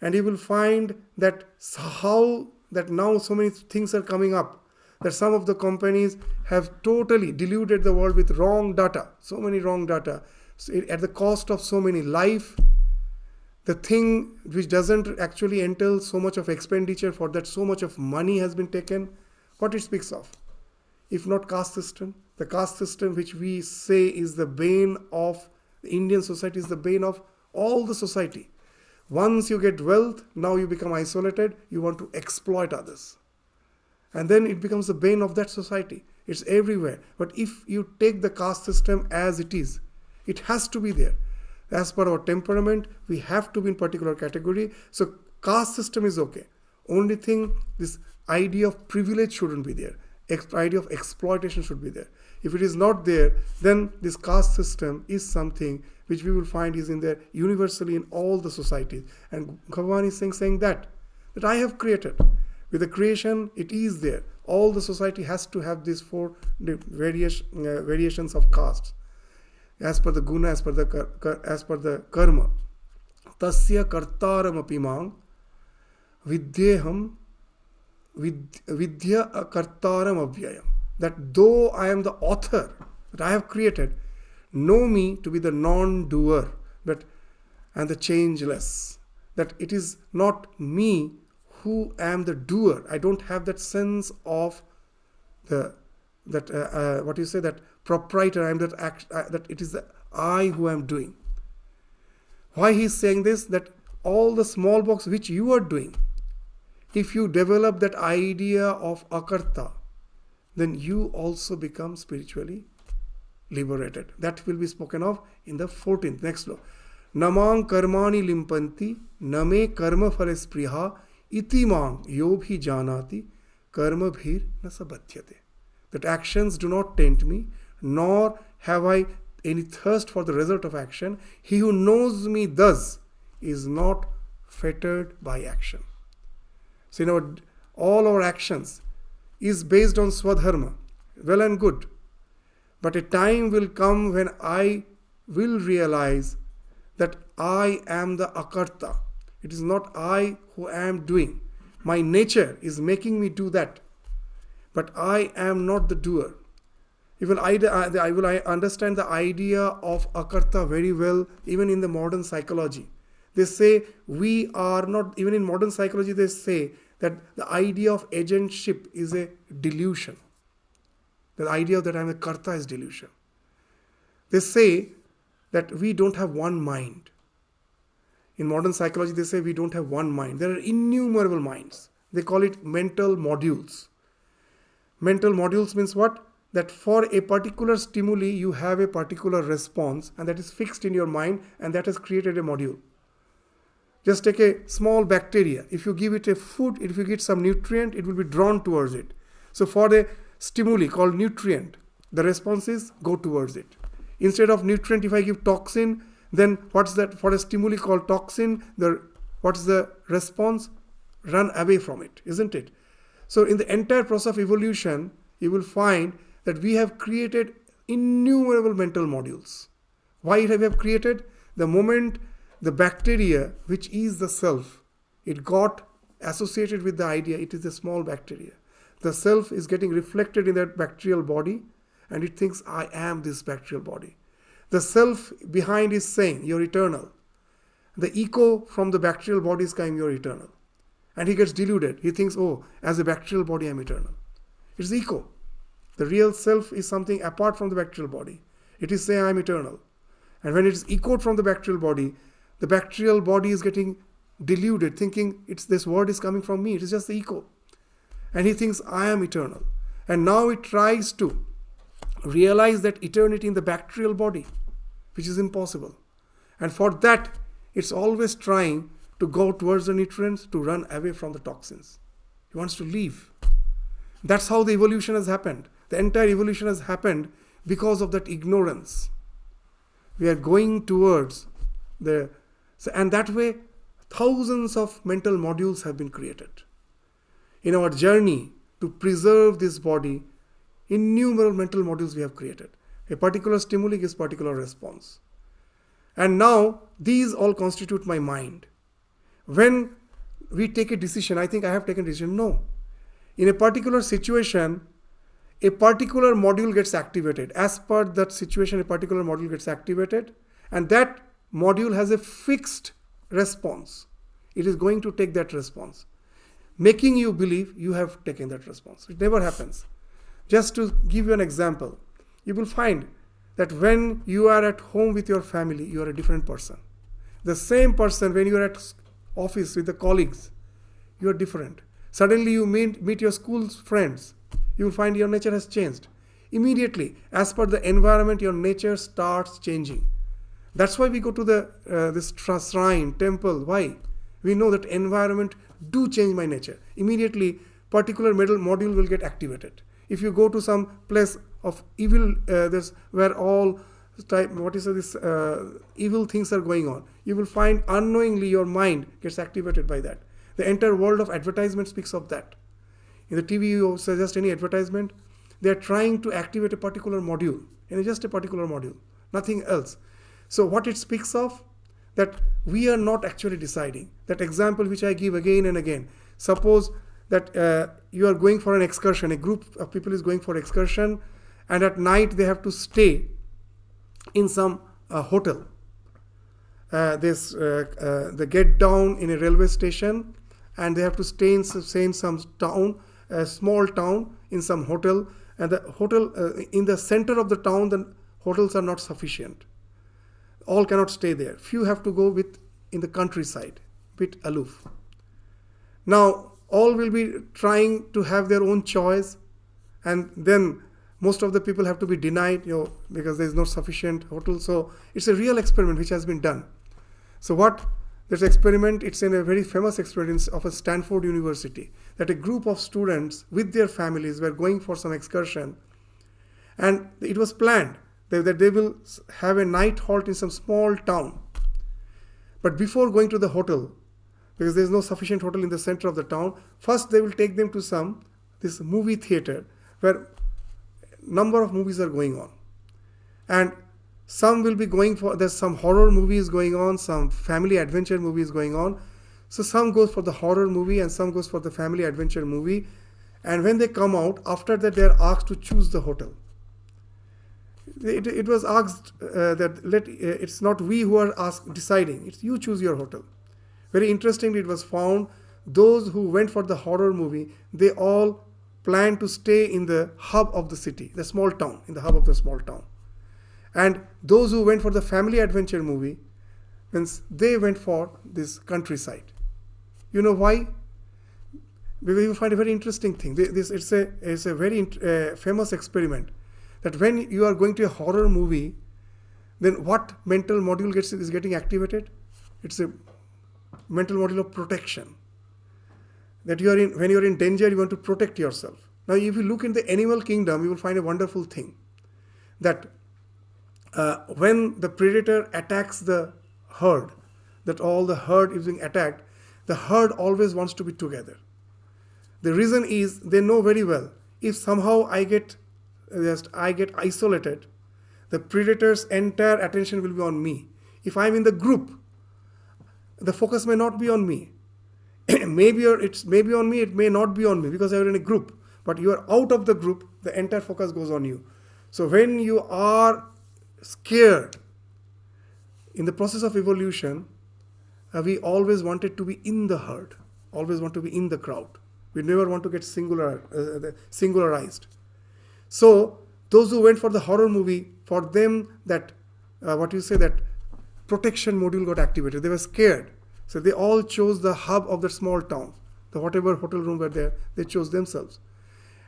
And you will find that how that now so many things are coming up that some of the companies have totally deluded the world with wrong data so many wrong data so it, at the cost of so many life the thing which doesn't actually entail so much of expenditure for that so much of money has been taken what it speaks of if not caste system the caste system which we say is the bane of the indian society is the bane of all the society. Once you get wealth, now you become isolated, you want to exploit others. And then it becomes the bane of that society. It's everywhere. But if you take the caste system as it is, it has to be there. As per our temperament, we have to be in particular category. So caste system is okay. Only thing, this idea of privilege shouldn't be there. Ex- idea of exploitation should be there. If it is not there, then this caste system is something which we will find is in there universally in all the societies. And Bhagavan is saying, saying that, that I have created. With the creation, it is there. All the society has to have these four various, uh, variations of castes. As per the guna, as per the, as per the karma. Tasya kartaram apimang vidyeham vidya kartaram avyayam. That though I am the author, that I have created, know me to be the non-doer that and the changeless that it is not me who am the doer i don't have that sense of the that uh, uh, what you say that proprietor i'm that act uh, that it is i who am doing why he's saying this that all the small box which you are doing if you develop that idea of akarta then you also become spiritually liberated. That will be spoken of in the 14th next law. Namang karmani limpanti name karma phale spriha iti mang yobhi janati karma bhir nasabadhyate. That actions do not tempt me, nor have I any thirst for the result of action. He who knows me thus is not fettered by action. So, know, all our actions is based on swadharma, well and good. But a time will come when I will realize that I am the akarta. It is not I who am doing. My nature is making me do that. But I am not the doer. Even I, I will understand the idea of akarta very well, even in the modern psychology. They say we are not, even in modern psychology, they say that the idea of agentship is a delusion. The idea that I'm a karta is delusion. They say that we don't have one mind. In modern psychology, they say we don't have one mind. There are innumerable minds. They call it mental modules. Mental modules means what? That for a particular stimuli, you have a particular response, and that is fixed in your mind, and that has created a module. Just take a small bacteria. If you give it a food, if you get some nutrient, it will be drawn towards it. So for the stimuli called nutrient, the response is go towards it. Instead of nutrient, if I give toxin, then what's that for a stimuli called toxin? The what's the response? Run away from it, isn't it? So in the entire process of evolution, you will find that we have created innumerable mental modules. Why have we created? The moment the bacteria, which is the self, it got associated with the idea, it is a small bacteria. The self is getting reflected in that bacterial body and it thinks, I am this bacterial body. The self behind is saying, You're eternal. The echo from the bacterial body is saying, You're eternal. And he gets deluded. He thinks, Oh, as a bacterial body, I'm eternal. It's echo. The real self is something apart from the bacterial body. It is saying, I'm eternal. And when it is echoed from the bacterial body, the bacterial body is getting deluded, thinking it's this word is coming from me. It is just the echo. And he thinks, I am eternal. And now it tries to realize that eternity in the bacterial body, which is impossible. And for that, it's always trying to go towards the nutrients to run away from the toxins. He wants to leave. That's how the evolution has happened. The entire evolution has happened because of that ignorance. We are going towards the so, and that way, thousands of mental modules have been created. In our journey to preserve this body, innumerable mental modules we have created. A particular stimuli gives particular response. And now these all constitute my mind. When we take a decision, I think I have taken a decision. No. In a particular situation, a particular module gets activated. As per that situation, a particular module gets activated, and that module has a fixed response. It is going to take that response, making you believe you have taken that response. It never happens. Just to give you an example, you will find that when you are at home with your family, you are a different person. The same person when you are at office with the colleagues, you are different. Suddenly you meet, meet your school friends, you will find your nature has changed. Immediately, as per the environment, your nature starts changing that's why we go to the uh, this shrine, temple. Why? We know that environment do change my nature. Immediately, particular module will get activated. If you go to some place of evil, uh, this where all type what is this uh, evil things are going on, you will find unknowingly your mind gets activated by that. The entire world of advertisement speaks of that. In the TV, you suggest any advertisement, they are trying to activate a particular module, and just a particular module, nothing else. So what it speaks of that we are not actually deciding. That example which I give again and again. Suppose that uh, you are going for an excursion, a group of people is going for excursion, and at night they have to stay in some uh, hotel. Uh, this uh, uh, they get down in a railway station, and they have to stay in, stay in some town, a small town, in some hotel, and the hotel uh, in the center of the town, the hotels are not sufficient all cannot stay there. Few have to go with in the countryside, bit aloof. Now, all will be trying to have their own choice, and then most of the people have to be denied, you know, because there is no sufficient hotel. So it's a real experiment which has been done. So what this experiment, it's in a very famous experiment of a Stanford University, that a group of students with their families were going for some excursion, and it was planned that they will have a night halt in some small town. But before going to the hotel, because there is no sufficient hotel in the center of the town, first they will take them to some this movie theater where number of movies are going on, and some will be going for there's some horror movies going on some family adventure movies going on. So some goes for the horror movie and some goes for the family adventure movie. And when they come out after that they are asked to choose the hotel. It, it was asked uh, that let uh, it's not we who are asked deciding. It's you choose your hotel very interestingly it was found those who went for the horror movie they all planned to stay in the hub of the city the small town in the hub of the small town and those who went for the family adventure movie, means they went for this countryside. You know why? Because you find a very interesting thing. This it's a it's a very uh, famous experiment that when you are going to a horror movie, then what mental module gets is getting activated? It's a mental model of protection. That you are in when you are in danger, you want to protect yourself. Now, if you look in the animal kingdom, you will find a wonderful thing that uh, when the predator attacks the herd, that all the herd is being attacked, the herd always wants to be together. The reason is they know very well if somehow I get just I get isolated, the predator's entire attention will be on me. If I'm in the group, the focus may not be on me. maybe it's maybe on me, it may not be on me because you're in a group. But you are out of the group, the entire focus goes on you. So when you are scared. In the process of evolution, uh, we always wanted to be in the herd, always want to be in the crowd. We never want to get singular, uh, singularized. So those who went for the horror movie, for them that uh, what you say that protection module got activated. They were scared, so they all chose the hub of the small town. The whatever hotel room were there, they chose themselves.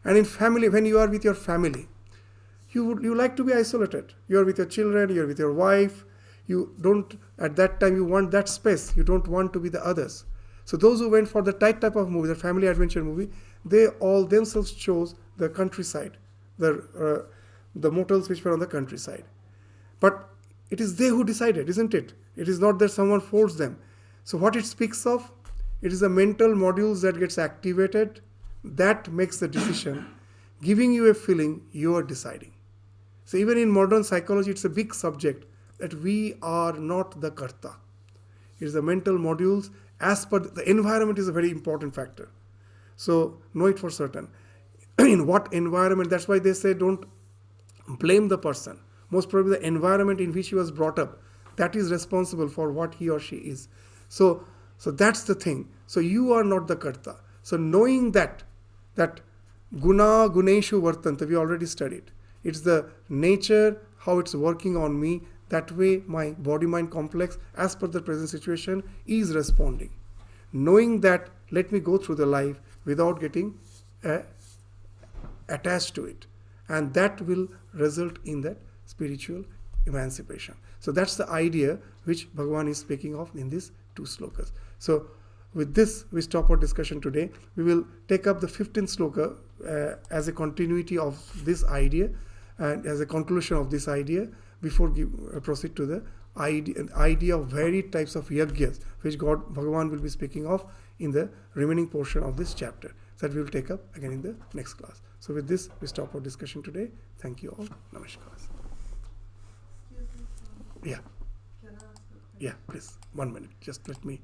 And in family, when you are with your family, you would you like to be isolated you're with your children you're with your wife you don't at that time you want that space you don't want to be the others so those who went for the tight type of movie the family adventure movie they all themselves chose the countryside the uh, the motels which were on the countryside but it is they who decided isn't it it is not that someone forced them so what it speaks of it is the mental modules that gets activated that makes the decision giving you a feeling you are deciding so even in modern psychology, it's a big subject that we are not the karta. It is the mental modules as per the environment is a very important factor. So know it for certain. in what environment? That's why they say don't blame the person. Most probably the environment in which he was brought up that is responsible for what he or she is. So so that's the thing. So you are not the karta. So knowing that that guna guneshu vartanta we already studied it's the nature, how it's working on me. That way, my body mind complex, as per the present situation, is responding. Knowing that, let me go through the life without getting uh, attached to it. And that will result in that spiritual emancipation. So that's the idea which Bhagavan is speaking of in these two slokas. So with this, we stop our discussion today. We will take up the 15th sloka uh, as a continuity of this idea and as a conclusion of this idea, before give, uh, proceed to the idea, idea of varied types of yajnas, which God Bhagavan will be speaking of in the remaining portion of this chapter. That we will take up again in the next class. So with this, we stop our discussion today. Thank you all. Namaskar. Yeah. Yeah, please. One minute. Just let me